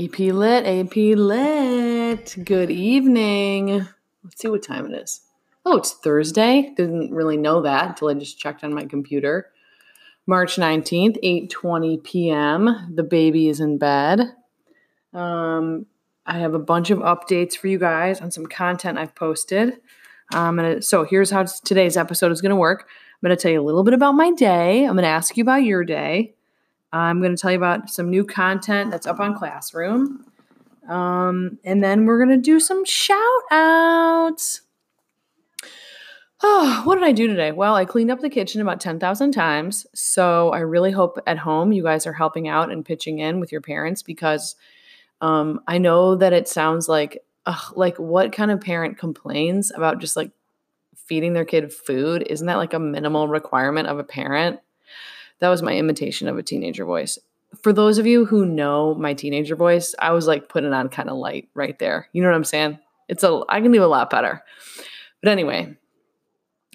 AP Lit, AP Lit. Good evening. Let's see what time it is. Oh, it's Thursday. Didn't really know that until I just checked on my computer. March 19th, 8:20 p.m. The baby is in bed. Um, I have a bunch of updates for you guys on some content I've posted. I'm gonna, so here's how today's episode is going to work. I'm going to tell you a little bit about my day. I'm going to ask you about your day. I'm going to tell you about some new content that's up on Classroom. Um, and then we're going to do some shout outs. Oh, what did I do today? Well, I cleaned up the kitchen about 10,000 times. So I really hope at home you guys are helping out and pitching in with your parents because um, I know that it sounds like, ugh, like what kind of parent complains about just like feeding their kid food? Isn't that like a minimal requirement of a parent? That was my imitation of a teenager voice. For those of you who know my teenager voice, I was like putting on kind of light right there. You know what I'm saying? It's a I can do a lot better. But anyway,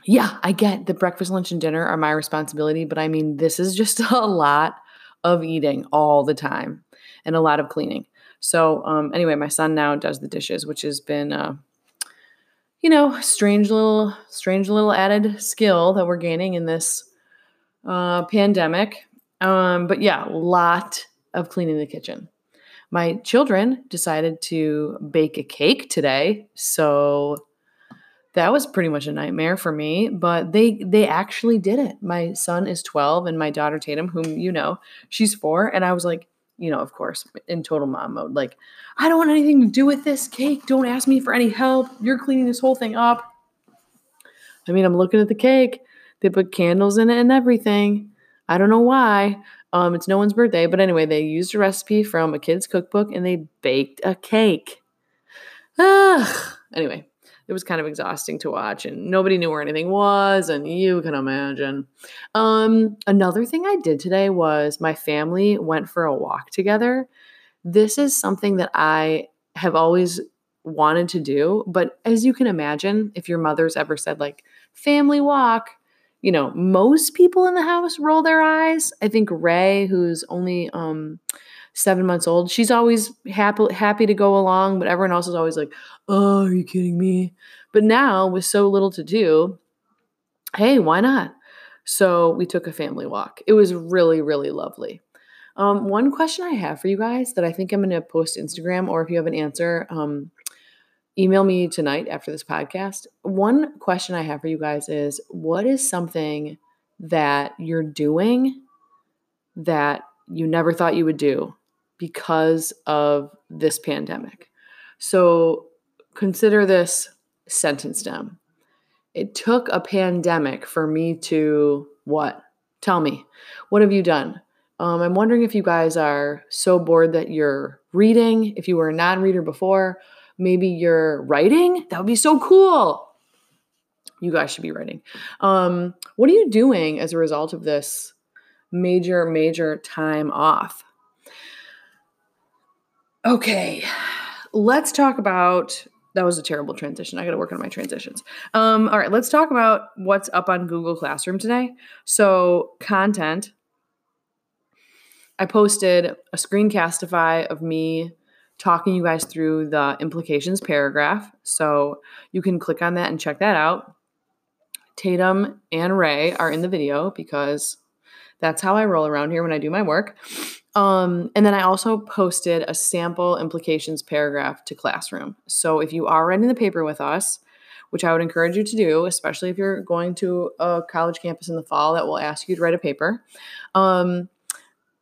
yeah, I get that breakfast, lunch, and dinner are my responsibility, but I mean, this is just a lot of eating all the time and a lot of cleaning. So, um, anyway, my son now does the dishes, which has been, uh, you know, strange little, strange little added skill that we're gaining in this uh, pandemic. Um, but yeah, lot of cleaning the kitchen. My children decided to bake a cake today, so that was pretty much a nightmare for me. But they they actually did it. My son is twelve, and my daughter Tatum, whom you know, she's four, and I was like, you know, of course, in total mom mode, like, I don't want anything to do with this cake. Don't ask me for any help. You're cleaning this whole thing up. I mean, I'm looking at the cake. They put candles in it and everything. I don't know why. Um, it's no one's birthday, but anyway, they used a recipe from a kid's cookbook and they baked a cake. Ugh. Anyway, it was kind of exhausting to watch, and nobody knew where anything was, and you can imagine. Um, another thing I did today was my family went for a walk together. This is something that I have always wanted to do, but as you can imagine, if your mother's ever said like family walk, you know, most people in the house roll their eyes. I think Ray, who's only um, seven months old, she's always happy happy to go along, but everyone else is always like, "Oh, are you kidding me?" But now, with so little to do, hey, why not? So we took a family walk. It was really, really lovely. Um, one question I have for you guys that I think I'm going to post Instagram, or if you have an answer, um, email me tonight after this podcast. One question I have for you guys is what is something that you're doing that you never thought you would do because of this pandemic? So consider this sentence stem. It took a pandemic for me to what? Tell me, what have you done? Um, I'm wondering if you guys are so bored that you're reading, if you were a non reader before, maybe you're writing. That would be so cool. You guys should be writing. Um, what are you doing as a result of this major, major time off? Okay, let's talk about. That was a terrible transition. I got to work on my transitions. Um, all right, let's talk about what's up on Google Classroom today. So, content. I posted a screencastify of me talking you guys through the implications paragraph. So you can click on that and check that out. Tatum and Ray are in the video because that's how I roll around here when I do my work. Um, and then I also posted a sample implications paragraph to Classroom. So if you are writing the paper with us, which I would encourage you to do, especially if you're going to a college campus in the fall that will ask you to write a paper, um,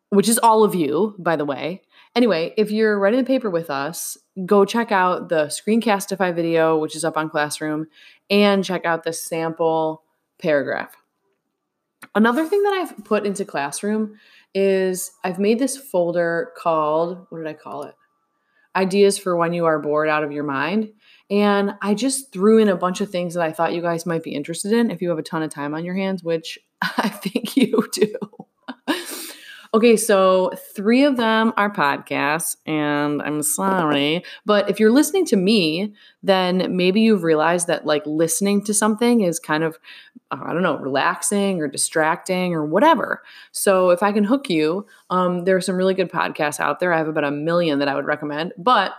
which is all of you, by the way. Anyway, if you're writing the paper with us, go check out the Screencastify video, which is up on Classroom, and check out the sample paragraph. Another thing that I've put into Classroom is I've made this folder called, what did I call it? Ideas for when you are bored out of your mind. And I just threw in a bunch of things that I thought you guys might be interested in if you have a ton of time on your hands, which I think you do. Okay, so three of them are podcasts, and I'm sorry. But if you're listening to me, then maybe you've realized that like listening to something is kind of, I don't know, relaxing or distracting or whatever. So if I can hook you, um, there are some really good podcasts out there. I have about a million that I would recommend. But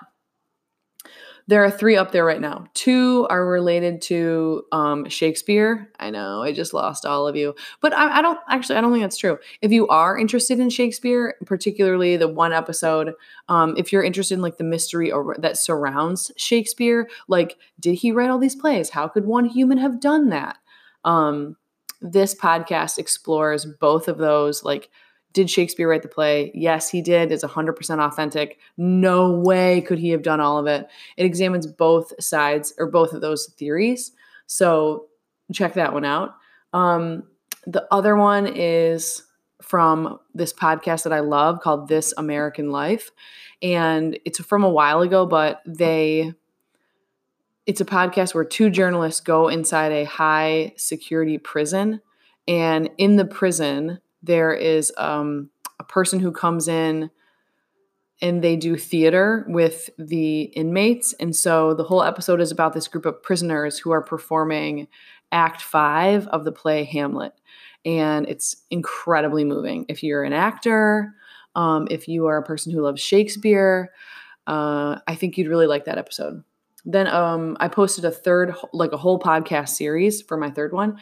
there are three up there right now. Two are related to um, Shakespeare. I know I just lost all of you, but I, I, don't actually. I don't think that's true. If you are interested in Shakespeare, particularly the one episode, um, if you're interested in like the mystery or that surrounds Shakespeare, like did he write all these plays? How could one human have done that? Um, this podcast explores both of those like did Shakespeare write the play? Yes, he did. It's 100% authentic. No way could he have done all of it. It examines both sides or both of those theories. So check that one out. Um, the other one is from this podcast that I love called This American Life. And it's from a while ago, but they it's a podcast where two journalists go inside a high security prison and in the prison there is um, a person who comes in and they do theater with the inmates. And so the whole episode is about this group of prisoners who are performing Act Five of the play Hamlet. And it's incredibly moving. If you're an actor, um, if you are a person who loves Shakespeare, uh, I think you'd really like that episode. Then um, I posted a third, like a whole podcast series for my third one.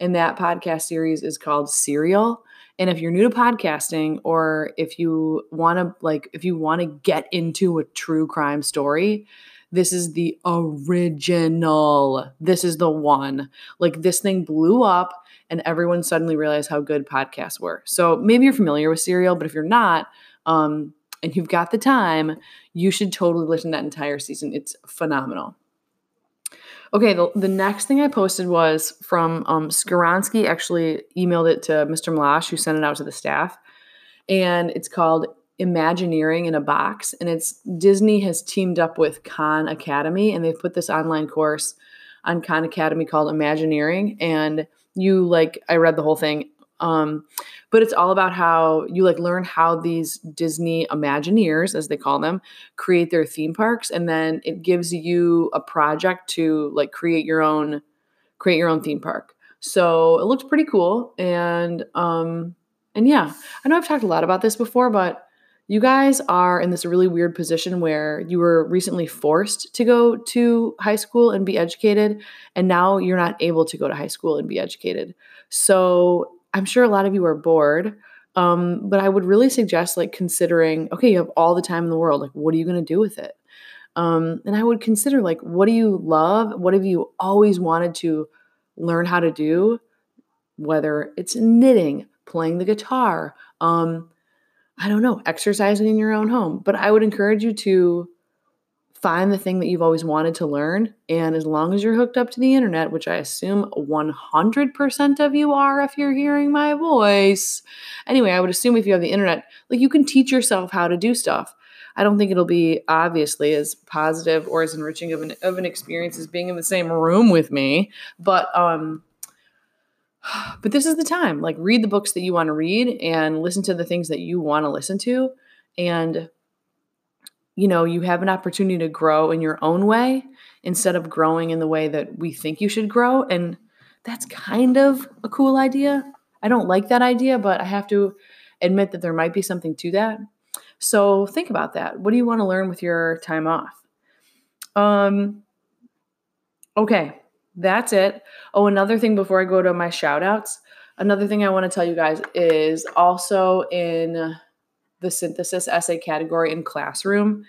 And that podcast series is called Serial. And if you're new to podcasting or if you want to like if you want to get into a true crime story, this is the original. This is the one. Like this thing blew up and everyone suddenly realized how good podcasts were. So maybe you're familiar with Serial, but if you're not, um, and you've got the time, you should totally listen to that entire season. It's phenomenal. Okay, the, the next thing I posted was from um, actually emailed it to Mr. Mlash, who sent it out to the staff. And it's called Imagineering in a Box. And it's Disney has teamed up with Khan Academy and they've put this online course on Khan Academy called Imagineering. And you like, I read the whole thing um, but it's all about how you like learn how these Disney Imagineers, as they call them, create their theme parks, and then it gives you a project to like create your own create your own theme park. So it looked pretty cool, and um, and yeah, I know I've talked a lot about this before, but you guys are in this really weird position where you were recently forced to go to high school and be educated, and now you're not able to go to high school and be educated. So I'm sure a lot of you are bored. Um, but I would really suggest like considering, okay, you have all the time in the world. Like, what are you going to do with it? Um, and I would consider like, what do you love? What have you always wanted to learn how to do? Whether it's knitting, playing the guitar, um, I don't know, exercising in your own home. But I would encourage you to find the thing that you've always wanted to learn. And as long as you're hooked up to the internet, which I assume 100% of you are if you're hearing my voice. Anyway, I would assume if you have the internet, like you can teach yourself how to do stuff. I don't think it'll be obviously as positive or as enriching of an, of an experience as being in the same room with me, but um but this is the time. Like read the books that you want to read and listen to the things that you want to listen to and you know, you have an opportunity to grow in your own way instead of growing in the way that we think you should grow. And that's kind of a cool idea. I don't like that idea, but I have to admit that there might be something to that. So think about that. What do you want to learn with your time off? Um, okay, that's it. Oh, another thing before I go to my shout outs, another thing I want to tell you guys is also in the synthesis essay category in classroom,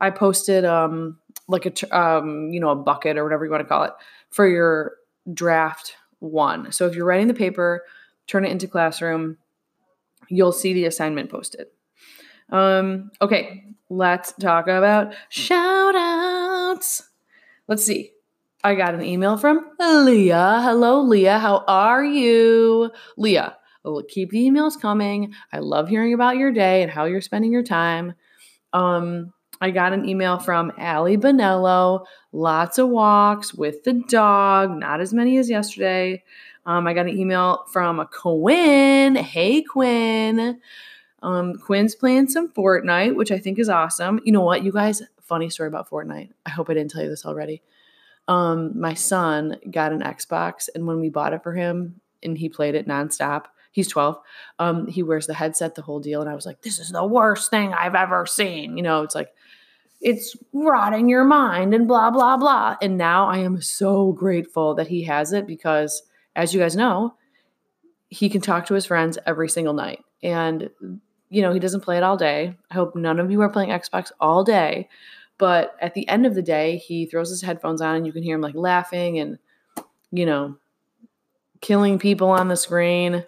I posted um, like a um, you know a bucket or whatever you want to call it for your draft one. So if you're writing the paper, turn it into classroom, you'll see the assignment posted. Um, okay, let's talk about shout outs. Let's see. I got an email from Leah. Hello, Leah. How are you? Leah, keep the emails coming. I love hearing about your day and how you're spending your time. Um, I got an email from Allie Bonello. Lots of walks with the dog, not as many as yesterday. Um, I got an email from Quinn. Hey, Quinn. Um, Quinn's playing some Fortnite, which I think is awesome. You know what, you guys? Funny story about Fortnite. I hope I didn't tell you this already. Um, my son got an Xbox, and when we bought it for him, and he played it nonstop. He's 12. Um, he wears the headset, the whole deal. And I was like, this is the worst thing I've ever seen. You know, it's like, it's rotting your mind and blah, blah, blah. And now I am so grateful that he has it because, as you guys know, he can talk to his friends every single night. And, you know, he doesn't play it all day. I hope none of you are playing Xbox all day. But at the end of the day, he throws his headphones on and you can hear him like laughing and, you know, killing people on the screen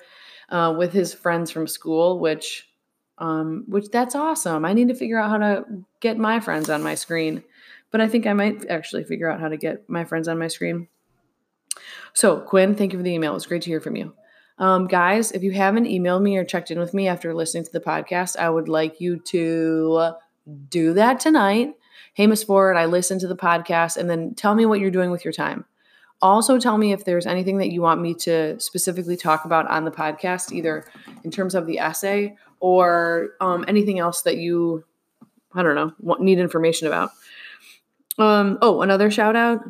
uh, with his friends from school, which um, which that's awesome. I need to figure out how to get my friends on my screen, but I think I might actually figure out how to get my friends on my screen. So, Quinn, thank you for the email. It was great to hear from you. Um, guys, if you haven't emailed me or checked in with me after listening to the podcast, I would like you to do that tonight. Hey, Miss Ford, I listened to the podcast, and then tell me what you're doing with your time. Also, tell me if there's anything that you want me to specifically talk about on the podcast, either in terms of the essay or um, anything else that you, I don't know, need information about. Um, oh, another shout out.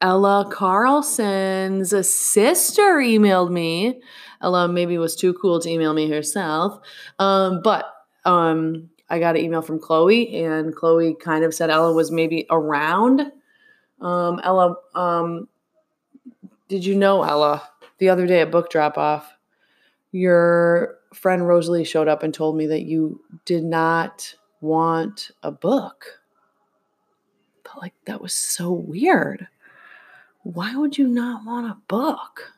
Ella Carlson's sister emailed me. Ella maybe was too cool to email me herself. Um, but um, I got an email from Chloe, and Chloe kind of said Ella was maybe around um, Ella, um, did you know, Ella, the other day at book drop off, your friend Rosalie showed up and told me that you did not want a book. But like, that was so weird. Why would you not want a book?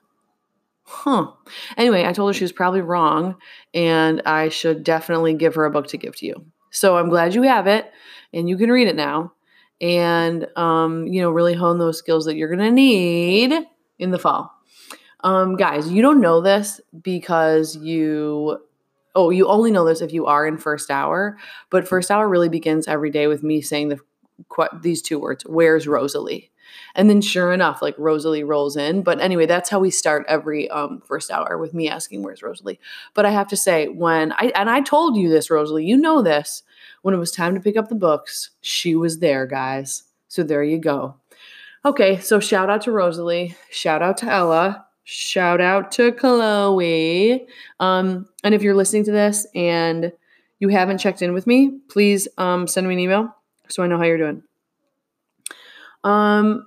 Huh. Anyway, I told her she was probably wrong and I should definitely give her a book to give to you. So I'm glad you have it and you can read it now and um, you know really hone those skills that you're going to need in the fall. Um, guys you don't know this because you oh you only know this if you are in first hour but first hour really begins every day with me saying the these two words where's rosalie? And then sure enough like rosalie rolls in but anyway that's how we start every um, first hour with me asking where's rosalie? But i have to say when i and i told you this rosalie you know this when it was time to pick up the books, she was there, guys. So there you go. Okay, so shout out to Rosalie, shout out to Ella, shout out to Chloe. Um, and if you're listening to this and you haven't checked in with me, please um, send me an email so I know how you're doing. Um,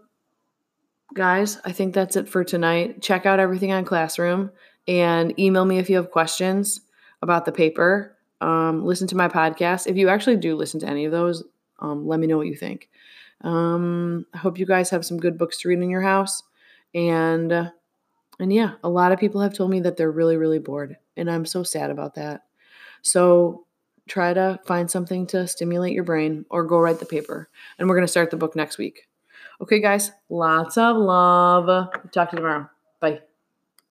guys, I think that's it for tonight. Check out everything on Classroom and email me if you have questions about the paper um, listen to my podcast. If you actually do listen to any of those, um, let me know what you think. Um, I hope you guys have some good books to read in your house. And uh, and yeah, a lot of people have told me that they're really really bored, and I'm so sad about that. So try to find something to stimulate your brain or go write the paper. And we're going to start the book next week. Okay, guys, lots of love. Talk to you tomorrow.